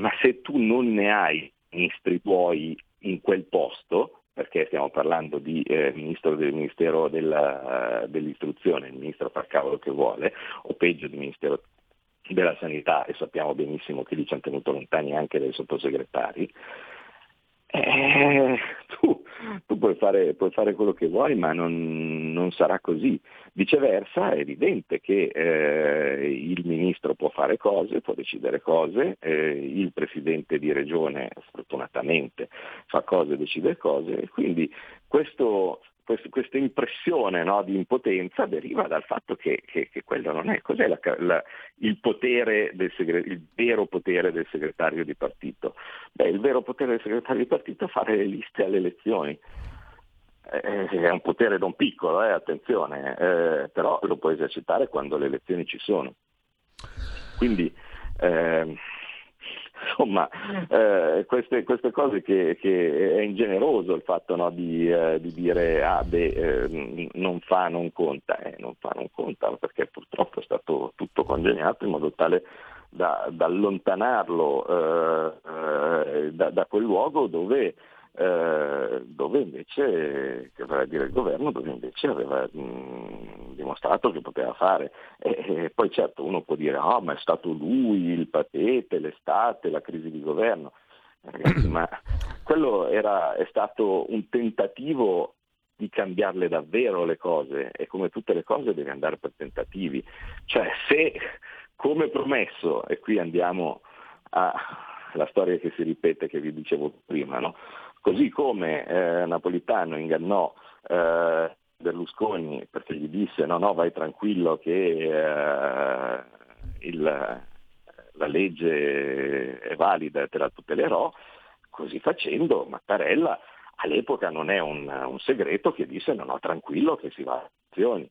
ma se tu non ne hai ministri tuoi in quel posto, perché stiamo parlando di eh, ministro del Ministero della, dell'istruzione, il ministro fa cavolo che vuole, o peggio del Ministero della Sanità, e sappiamo benissimo che lì ci hanno tenuto lontani anche dai sottosegretari, eh, tu, tu puoi, fare, puoi, fare, quello che vuoi, ma non, non, sarà così. Viceversa è evidente che eh, il ministro può fare cose, può decidere cose, eh, il presidente di regione sfortunatamente fa cose, decide cose, quindi questo, questa impressione no, di impotenza deriva dal fatto che, che, che quello non è. Cos'è la, la, il, del il vero potere del segretario di partito? Beh, il vero potere del segretario di partito è fare le liste alle elezioni. Eh, è un potere non piccolo, eh, attenzione, eh, però lo puoi esercitare quando le elezioni ci sono. Quindi eh, insomma eh, queste, queste, cose che, che, è ingeneroso il fatto no, di, eh, di, dire ah beh eh, non fa, non conta, eh, non fa, non conta perché purtroppo è stato tutto congegnato in modo tale da, da allontanarlo eh, eh, da, da, quel luogo dove eh, dove invece, che vorrei dire il governo, dove invece aveva mh, dimostrato che poteva fare. E, e, poi certo uno può dire, ah oh, ma è stato lui il patete, l'estate, la crisi di governo. Ragazzi, ma quello era, è stato un tentativo di cambiarle davvero le cose e come tutte le cose deve andare per tentativi. Cioè se come promesso, e qui andiamo alla storia che si ripete che vi dicevo prima, no? Così come eh, Napolitano ingannò eh, Berlusconi perché gli disse no, no, vai tranquillo che eh, il, la legge è valida e te la tutelerò, così facendo Mattarella all'epoca non è un, un segreto che disse no, no, tranquillo che si va a azioni.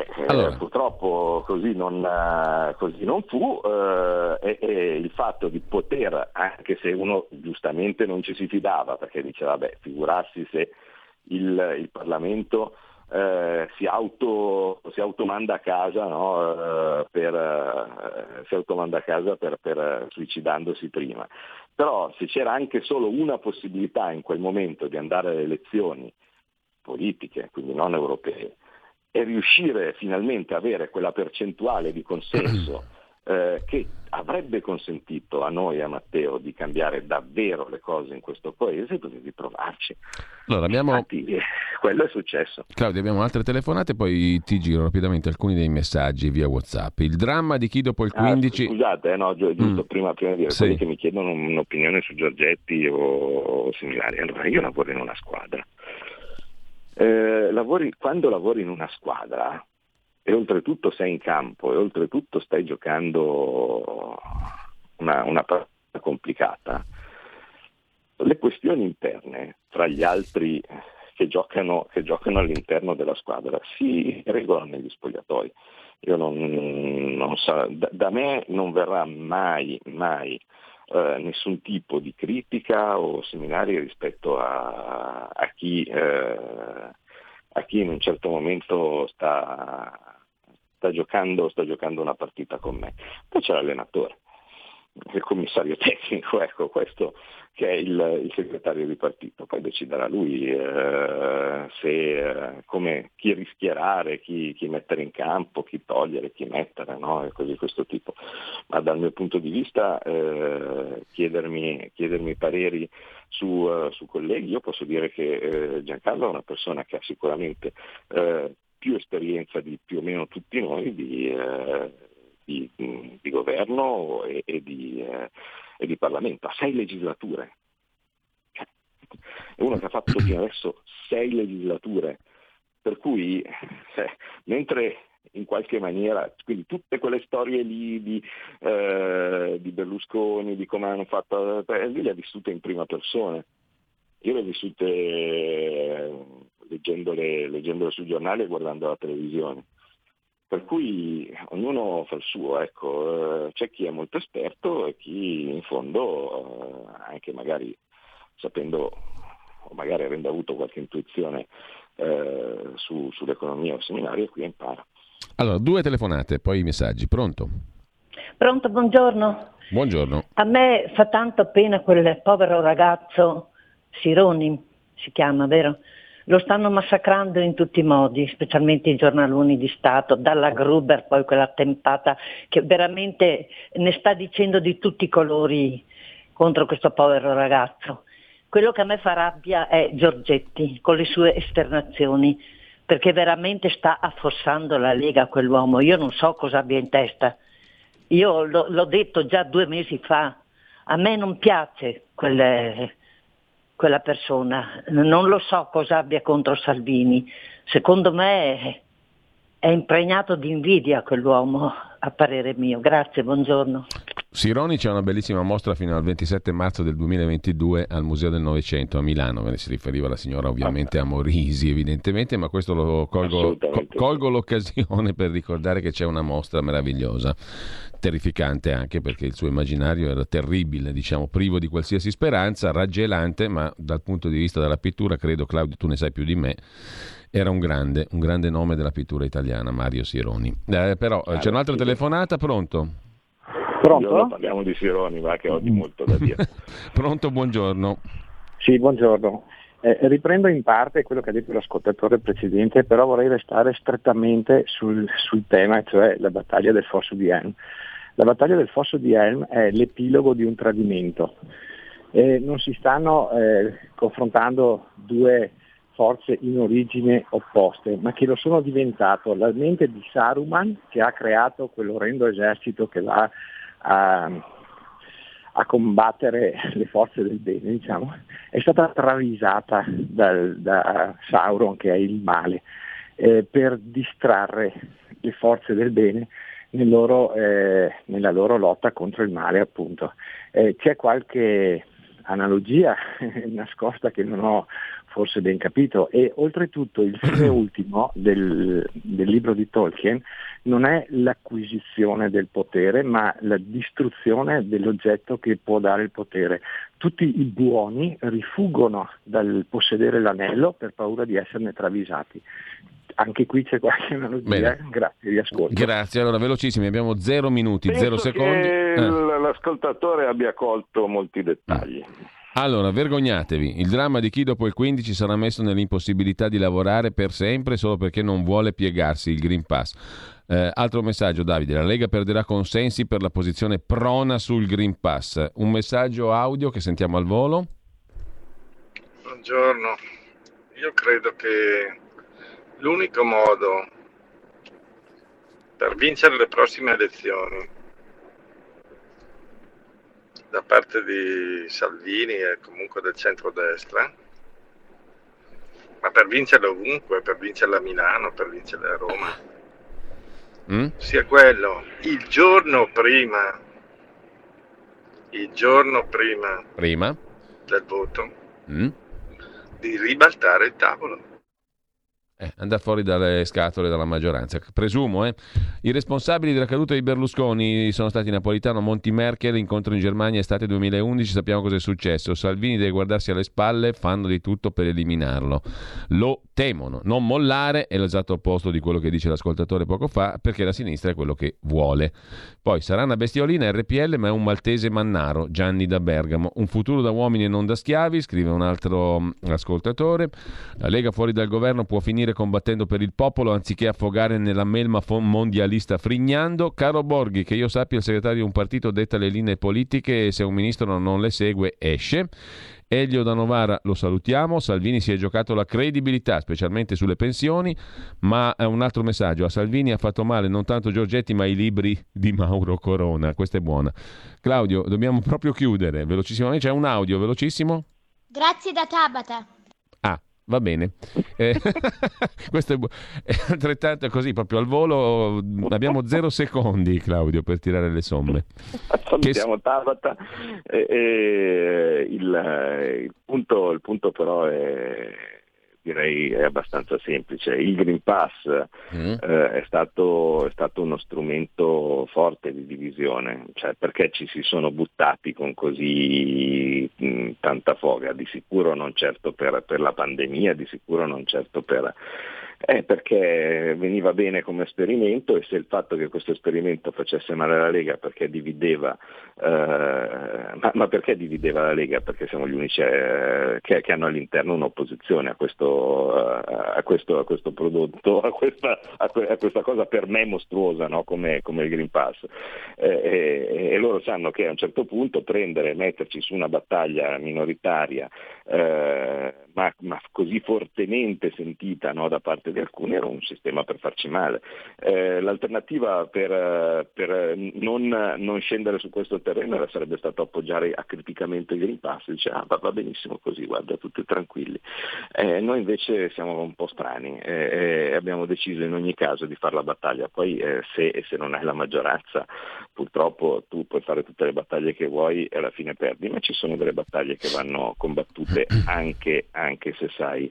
Eh, eh, allora. purtroppo così non, eh, così non fu eh, e, e, il fatto di poter, anche se uno giustamente non ci si fidava, perché diceva, beh, figurarsi se il, il Parlamento eh, si, auto, si, automanda a casa, no? per, si automanda a casa per, per suicidandosi prima. Però se c'era anche solo una possibilità in quel momento di andare alle elezioni politiche, quindi non europee, e riuscire finalmente a avere quella percentuale di consenso eh, che avrebbe consentito a noi, a Matteo, di cambiare davvero le cose in questo paese, dovevi provarci. Allora, abbiamo... Infatti, eh, quello è successo. Claudio, abbiamo altre telefonate, poi ti giro rapidamente alcuni dei messaggi via WhatsApp. Il dramma di chi dopo il 15... Ah, scusate, eh, no, giusto mm. prima, prima, di dire, sì. quelli che mi chiedono un'opinione su Giorgetti o, o similari. Allora, io lavoro in una squadra. Eh, lavori, quando lavori in una squadra, e oltretutto sei in campo e oltretutto stai giocando una, una partita complicata, le questioni interne tra gli altri che giocano, che giocano, all'interno della squadra si regolano negli spogliatoi. Non, non so, da, da, me non verrà mai, mai eh, nessun tipo di critica o seminari rispetto a, a, chi, eh, a chi in un certo momento sta, sta giocando, sta giocando una partita con me. Poi c'è l'allenatore, il commissario tecnico, ecco, questo che è il, il segretario di partito, poi deciderà lui eh, se, eh, come, chi rischiarare, chi, chi, mettere in campo, chi togliere, chi mettere, no? e cose di questo tipo. Ma dal mio punto di vista eh, chiedermi, chiedermi, pareri su, uh, su, colleghi, io posso dire che eh, Giancarlo è una persona che ha sicuramente eh, più esperienza di più o meno tutti noi di, di, di governo e, e, di, e, di, Parlamento. Ha sei legislature. Cioè, è uno che ha fatto fino adesso sei legislature. Per cui, eh, mentre in qualche maniera, quindi tutte quelle storie lì di, eh, di Berlusconi, di come hanno fatto, eh, lui le ha vissute in prima persona. Io le ho vissute eh, leggendole, leggendole sui giornali e guardando la televisione. Per cui ognuno fa il suo, ecco. Eh, c'è chi è molto esperto e chi in fondo, eh, anche magari sapendo o magari avendo avuto qualche intuizione eh, su, sull'economia o seminario, qui impara. Allora, due telefonate, poi i messaggi. Pronto? Pronto, buongiorno. Buongiorno. A me fa tanto pena quel povero ragazzo Sironi, si chiama, vero? Lo stanno massacrando in tutti i modi, specialmente i giornaloni di Stato, dalla Gruber, poi quella tempata che veramente ne sta dicendo di tutti i colori contro questo povero ragazzo. Quello che a me fa rabbia è Giorgetti con le sue esternazioni, perché veramente sta affossando la Lega quell'uomo. Io non so cosa abbia in testa. Io l'ho, detto già due mesi fa, a me non piace quelle, quella persona. Non lo so cosa abbia contro Salvini. Secondo me è impregnato di invidia quell'uomo, a parere mio. Grazie, buongiorno. Sironi c'è una bellissima mostra fino al 27 marzo del 2022 al Museo del Novecento a Milano, me ne si riferiva la signora ovviamente a Morisi evidentemente, ma questo lo colgo, colgo l'occasione per ricordare che c'è una mostra meravigliosa terrificante anche perché il suo immaginario era terribile, diciamo, privo di qualsiasi speranza, raggelante, ma dal punto di vista della pittura, credo Claudio tu ne sai più di me, era un grande, un grande nome della pittura italiana, Mario Sironi. Eh, però eh, c'è un'altra telefonata, pronto? Pronto? parliamo di Sironi, ma che di molto da dire. pronto, buongiorno. Sì, buongiorno. Eh, riprendo in parte quello che ha detto l'ascoltatore precedente, però vorrei restare strettamente sul, sul tema, cioè la battaglia del Fosso di Helm. La battaglia del Fosso di Helm è l'epilogo di un tradimento. Eh, non si stanno eh, confrontando due forze in origine opposte, ma che lo sono diventato la mente di Saruman che ha creato quell'orrendo esercito che va a, a combattere le forze del bene, diciamo, è stata travisata dal, da Sauron, che è il male, eh, per distrarre le forze del bene nel loro, eh, nella loro lotta contro il male, appunto. Eh, c'è qualche analogia nascosta che non ho forse ben capito e oltretutto il fine ultimo del, del, libro di Tolkien non è l'acquisizione del potere ma la distruzione dell'oggetto che può dare il potere. Tutti i buoni rifuggono dal possedere l'anello per paura di esserne travisati anche qui c'è qualche analogia. Bene. Grazie, vi ascolto. Grazie, allora velocissimi, abbiamo zero minuti, Penso zero secondi. Che eh. l'ascoltatore abbia colto molti dettagli. Allora, vergognatevi. Il dramma di chi dopo il 15 sarà messo nell'impossibilità di lavorare per sempre solo perché non vuole piegarsi il Green Pass. Eh, altro messaggio, Davide. La Lega perderà consensi per la posizione prona sul Green Pass. Un messaggio audio che sentiamo al volo. Buongiorno. Io credo che l'unico modo per vincere le prossime elezioni da parte di Salvini e comunque del centrodestra, ma per vincerle ovunque, per vincerle a Milano, per vincerle a Roma, mm? sia quello il giorno prima, il giorno prima, prima? del voto, mm? di ribaltare il tavolo. Eh, andare fuori dalle scatole dalla maggioranza. Presumo, eh. I responsabili della caduta di Berlusconi sono stati Napolitano, Monti Merkel, incontro in Germania estate 2011, sappiamo cosa è successo. Salvini deve guardarsi alle spalle, fanno di tutto per eliminarlo. Lo temono, non mollare è l'esatto opposto di quello che dice l'ascoltatore poco fa, perché la sinistra è quello che vuole. Poi sarà una bestiolina RPL, ma è un maltese mannaro, Gianni da Bergamo. Un futuro da uomini e non da schiavi, scrive un altro mm, ascoltatore. La Lega fuori dal governo può finire finire combattendo per il popolo anziché affogare nella melma mondialista frignando. Caro Borghi, che io sappia il segretario di un partito detta le linee politiche e se un ministro non le segue esce. Elio da Novara lo salutiamo, Salvini si è giocato la credibilità, specialmente sulle pensioni, ma è un altro messaggio, a Salvini ha fatto male non tanto Giorgetti ma i libri di Mauro Corona, questa è buona. Claudio, dobbiamo proprio chiudere, velocissimamente, c'è un audio velocissimo? Grazie da Tabata. Va bene. Eh, questo è, bu- è, altrettanto così, proprio al volo. Abbiamo zero secondi, Claudio, per tirare le somme. Salutiamo che... Tabata. Eh, eh, il, il, punto, il punto però è direi è abbastanza semplice. Il Green Pass mm. eh, è, stato, è, stato, uno strumento forte di divisione, cioè perché ci si sono buttati con così mh, tanta foga, di sicuro non certo per, per la pandemia, di sicuro non certo per eh, perché veniva bene come esperimento e se il fatto che questo esperimento facesse male alla Lega perché divideva, eh, ma, ma, perché divideva la Lega? Perché siamo gli unici eh, che, che, hanno all'interno un'opposizione a questo, a questo, a questo prodotto, a questa, a questa, cosa per me mostruosa no? come, come, il Green Pass. Eh, e, e, loro sanno che a un certo punto prendere, metterci su una battaglia minoritaria eh, ma, ma, così fortemente sentita no, da parte di alcuni era un sistema per farci male. Eh, l'alternativa per, per non, non, scendere su questo terreno sarebbe stato appoggiare acriticamente il Green Pass, dice ah, va, benissimo così, guarda, tutti tranquilli. Eh, noi invece siamo un po' strani e abbiamo deciso in ogni caso di fare la battaglia, poi eh, se, se non hai la maggioranza purtroppo tu puoi fare tutte le battaglie che vuoi e alla fine perdi, ma ci sono delle battaglie che vanno combattute anche anche se sai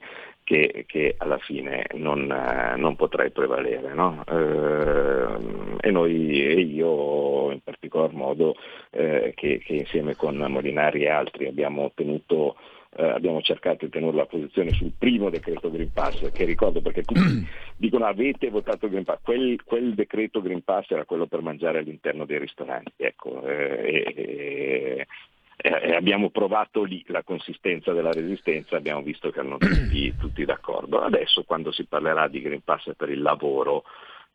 che, che alla fine non, eh, non potrai prevalere. No? Eh, e noi e io in particolar modo eh, che, che, insieme con Molinari e altri abbiamo ottenuto eh, abbiamo cercato di tenere la posizione sul primo decreto Green Pass, che ricordo perché tutti dicono avete votato Green Pass, quel, quel, decreto Green Pass era quello per mangiare all'interno dei ristoranti, ecco, eh, e, eh, abbiamo provato lì la consistenza della resistenza, abbiamo visto che erano tutti, tutti d'accordo. Adesso quando si parlerà di Green Pass per il lavoro,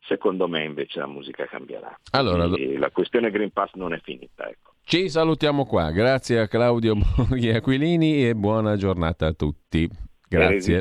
secondo me invece la musica cambierà. Allora, e la questione Green Pass non è finita. Ecco. Ci salutiamo qua, grazie a Claudio Borghi Aquilini e buona giornata a tutti. Grazie.